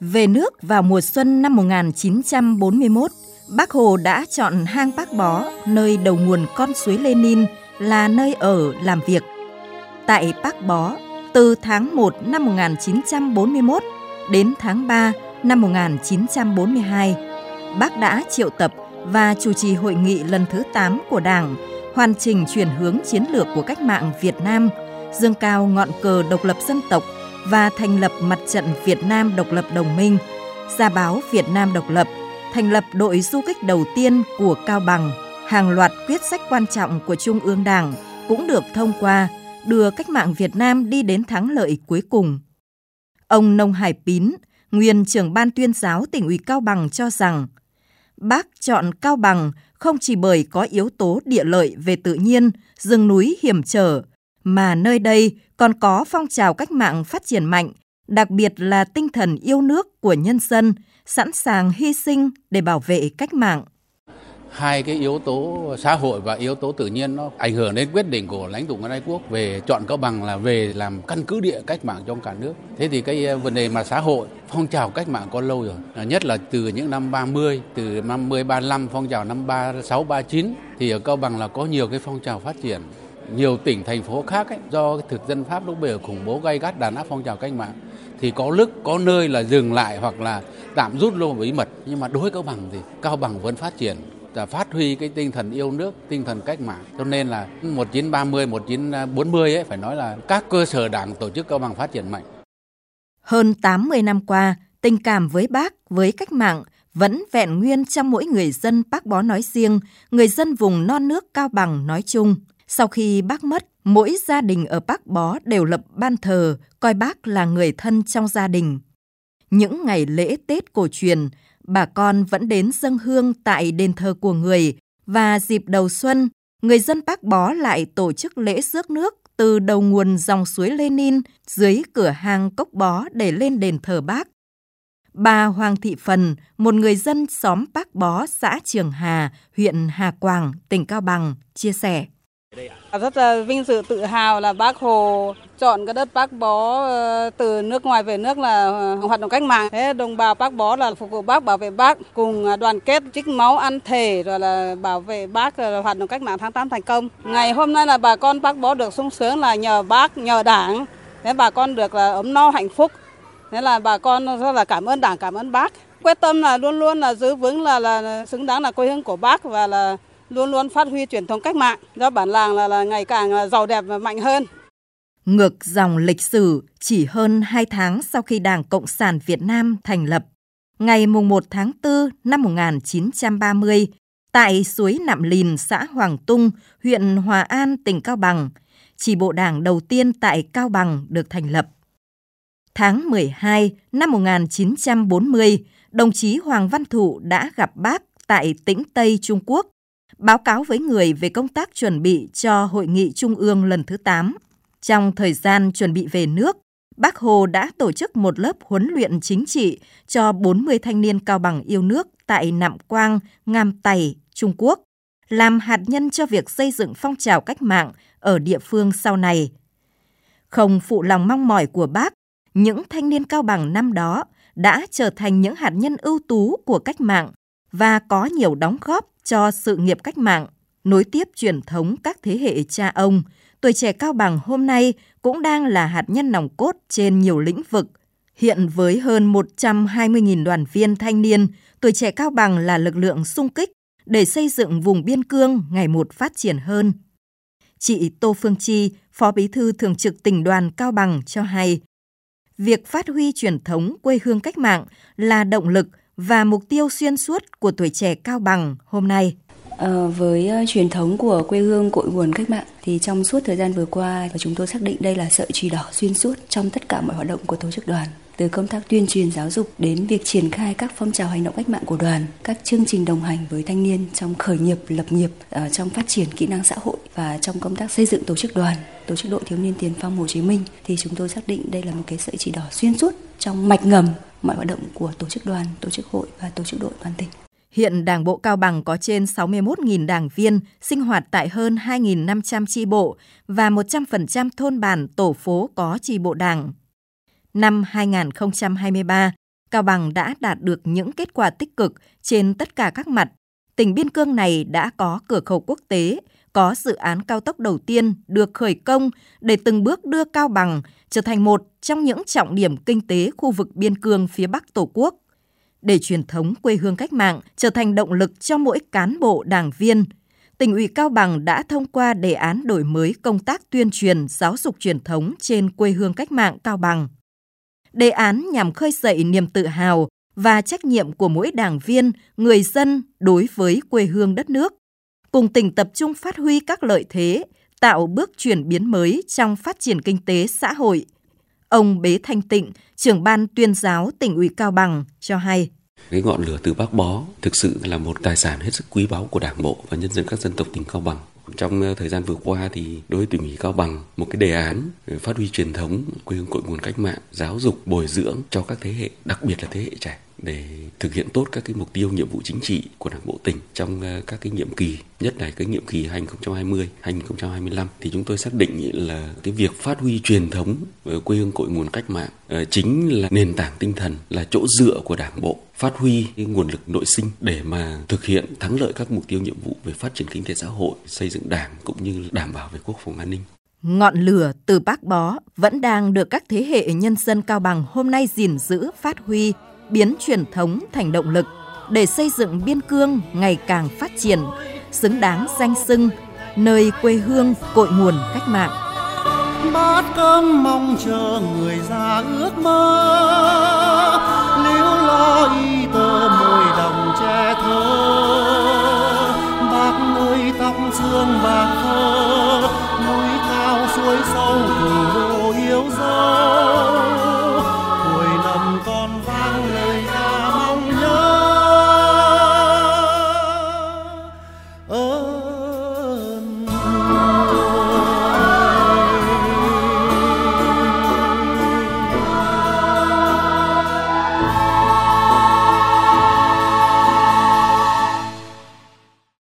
Về nước vào mùa xuân năm 1941, Bác Hồ đã chọn hang Bác Bó, nơi đầu nguồn con suối Lenin, là nơi ở làm việc. Tại Bác Bó, từ tháng 1 năm 1941 đến tháng 3 năm 1942, bác đã triệu tập và chủ trì hội nghị lần thứ 8 của Đảng, hoàn chỉnh chuyển hướng chiến lược của cách mạng Việt Nam, dương cao ngọn cờ độc lập dân tộc và thành lập Mặt trận Việt Nam độc lập đồng minh, ra báo Việt Nam độc lập, thành lập đội du kích đầu tiên của Cao Bằng, hàng loạt quyết sách quan trọng của Trung ương Đảng cũng được thông qua, đưa cách mạng Việt Nam đi đến thắng lợi cuối cùng. Ông Nông Hải Pín, nguyên trưởng ban tuyên giáo tỉnh ủy Cao Bằng cho rằng, bác chọn Cao Bằng không chỉ bởi có yếu tố địa lợi về tự nhiên, rừng núi hiểm trở, mà nơi đây còn có phong trào cách mạng phát triển mạnh, đặc biệt là tinh thần yêu nước của nhân dân, sẵn sàng hy sinh để bảo vệ cách mạng hai cái yếu tố xã hội và yếu tố tự nhiên nó ảnh hưởng đến quyết định của lãnh tụ Nguyễn Ái Quốc về chọn Cao Bằng là về làm căn cứ địa cách mạng trong cả nước. Thế thì cái ờ, vấn đề mà xã hội phong trào cách mạng có lâu rồi, ờ, nhất là từ những năm 30, từ năm 30 35 phong trào năm 36 39 thì ở Cao Bằng là có nhiều cái phong trào phát triển nhiều tỉnh thành phố khác ấy, do thực dân Pháp lúc bây giờ khủng bố gay gắt đàn áp phong trào cách mạng thì có lúc có nơi là dừng lại hoặc là tạm rút luôn bí mật nhưng mà đối với Cao Bằng thì Cao Bằng vẫn phát triển là phát huy cái tinh thần yêu nước, tinh thần cách mạng. Cho nên là 1930, 1940 ấy phải nói là các cơ sở đảng tổ chức Cao Bằng phát triển mạnh. Hơn 80 năm qua, tình cảm với bác, với cách mạng vẫn vẹn nguyên trong mỗi người dân Bác Bó nói riêng, người dân vùng non nước Cao Bằng nói chung. Sau khi bác mất, mỗi gia đình ở Bác Bó đều lập ban thờ, coi bác là người thân trong gia đình. Những ngày lễ Tết cổ truyền, bà con vẫn đến dâng hương tại đền thờ của người và dịp đầu xuân, người dân Bác Bó lại tổ chức lễ rước nước từ đầu nguồn dòng suối Lenin dưới cửa hàng Cốc Bó để lên đền thờ bác. Bà Hoàng Thị Phần, một người dân xóm Bác Bó, xã Trường Hà, huyện Hà Quảng, tỉnh Cao Bằng, chia sẻ. Dạ, rất là vinh dự tự hào là bác Hồ chọn cái đất Bác Bó ờ, từ nước ngoài về nước là ờ, hoạt động cách mạng. Thế đồng bào Bác Bó là phục vụ bác, bảo vệ bác, cùng à, đoàn kết trích máu ăn thể rồi là bảo vệ bác rồi hoạt động cách mạng tháng 8 thành công. Ngày hôm nay là bà con Bác Bó được sung sướng là nhờ bác, nhờ đảng. Thế bà con được là ấm no hạnh phúc. Thế là bà con rất là cảm ơn đảng, cảm ơn bác. Quyết tâm là luôn luôn là giữ vững là là xứng đáng là quê hương của bác và là luôn luôn phát huy truyền thống cách mạng, do bản làng là, là ngày càng à, giàu đẹp và mạnh hơn. Ngược dòng lịch sử, chỉ hơn 2 tháng sau khi Đảng Cộng sản Việt Nam thành lập, ngày 1 tháng 4 năm 1930, tại suối Nạm Lìn, xã Hoàng Tung, huyện Hòa An, tỉnh Cao Bằng, chỉ bộ đảng đầu tiên tại Cao Bằng được thành lập. Tháng 12 năm 1940, đồng chí Hoàng Văn Thụ đã gặp bác tại tỉnh Tây Trung Quốc báo cáo với người về công tác chuẩn bị cho Hội nghị Trung ương lần thứ 8. Trong thời gian chuẩn bị về nước, Bác Hồ đã tổ chức một lớp huấn luyện chính trị cho 40 thanh niên cao bằng yêu nước tại Nạm Quang, Ngam Tày, Trung Quốc, làm hạt nhân cho việc xây dựng phong trào cách mạng ở địa phương sau này. Không phụ lòng mong mỏi của bác, những thanh niên cao bằng năm đó đã trở thành những hạt nhân ưu tú của cách mạng và có nhiều đóng góp cho sự nghiệp cách mạng, nối tiếp truyền thống các thế hệ cha ông, tuổi trẻ Cao Bằng hôm nay cũng đang là hạt nhân nòng cốt trên nhiều lĩnh vực. Hiện với hơn 120.000 đoàn viên thanh niên, tuổi trẻ Cao Bằng là lực lượng sung kích để xây dựng vùng biên cương ngày một phát triển hơn. Chị Tô Phương Chi, Phó Bí thư Thường trực tỉnh đoàn Cao Bằng cho hay, việc phát huy truyền thống quê hương cách mạng là động lực và mục tiêu xuyên suốt của tuổi trẻ Cao Bằng hôm nay. À, với uh, truyền thống của quê hương cội nguồn cách mạng thì trong suốt thời gian vừa qua chúng tôi xác định đây là sợi chỉ đỏ xuyên suốt trong tất cả mọi hoạt động của tổ chức đoàn từ công tác tuyên truyền giáo dục đến việc triển khai các phong trào hành động cách mạng của đoàn, các chương trình đồng hành với thanh niên trong khởi nghiệp, lập nghiệp, uh, trong phát triển kỹ năng xã hội và trong công tác xây dựng tổ chức đoàn, tổ chức đội thiếu niên tiền phong Hồ Chí Minh thì chúng tôi xác định đây là một cái sợi chỉ đỏ xuyên suốt trong mạch ngầm mọi hoạt động của tổ chức đoàn, tổ chức hội và tổ chức đội toàn tỉnh. Hiện Đảng bộ Cao Bằng có trên 61.000 đảng viên sinh hoạt tại hơn 2.500 chi bộ và 100% thôn bản tổ phố có chi bộ đảng. Năm 2023, Cao Bằng đã đạt được những kết quả tích cực trên tất cả các mặt. Tỉnh Biên Cương này đã có cửa khẩu quốc tế, có dự án cao tốc đầu tiên được khởi công để từng bước đưa Cao Bằng trở thành một trong những trọng điểm kinh tế khu vực biên cương phía Bắc Tổ quốc. Để truyền thống quê hương cách mạng trở thành động lực cho mỗi cán bộ đảng viên, tỉnh ủy Cao Bằng đã thông qua đề án đổi mới công tác tuyên truyền giáo dục truyền thống trên quê hương cách mạng Cao Bằng. Đề án nhằm khơi dậy niềm tự hào và trách nhiệm của mỗi đảng viên, người dân đối với quê hương đất nước, cùng tỉnh tập trung phát huy các lợi thế, tạo bước chuyển biến mới trong phát triển kinh tế xã hội. Ông Bế Thanh Tịnh, trưởng ban tuyên giáo tỉnh ủy Cao Bằng cho hay. Cái ngọn lửa từ Bác Bó thực sự là một tài sản hết sức quý báu của Đảng bộ và nhân dân các dân tộc tỉnh Cao Bằng. Trong ờ, thời gian vừa qua thì đối với tỉnh ủy Cao Bằng một cái đề án ờ, phát huy truyền thống quê hương cội nguồn cách mạng, giáo dục, bồi dưỡng cho các thế hệ, đặc biệt là thế hệ trẻ để thực hiện tốt các cái mục tiêu nhiệm vụ chính trị của Đảng bộ tỉnh trong ờ, các cái nhiệm kỳ nhất là cái nhiệm kỳ 2020 2025 thì chúng tôi xác định là cái việc phát huy truyền thống ờ, quê hương cội nguồn cách mạng ờ, chính là nền tảng tinh thần là chỗ dựa của Đảng bộ phát huy cái nguồn lực nội sinh để mà thực hiện thắng lợi các mục tiêu nhiệm vụ về phát triển kinh tế xã hội, xây dựng đảng cũng như đảm bảo về quốc phòng an ninh. Ngọn lửa từ bác bó vẫn đang được các thế hệ nhân dân Cao Bằng hôm nay gìn giữ, phát huy, biến truyền thống thành động lực để xây dựng biên cương ngày càng phát triển, xứng đáng danh xưng nơi quê hương cội nguồn cách mạng. Bát cơm mong chờ người già ước mơ, liếu lo y tơ môi đồng che thơ. Bác ơi tóc dương bạc thơ,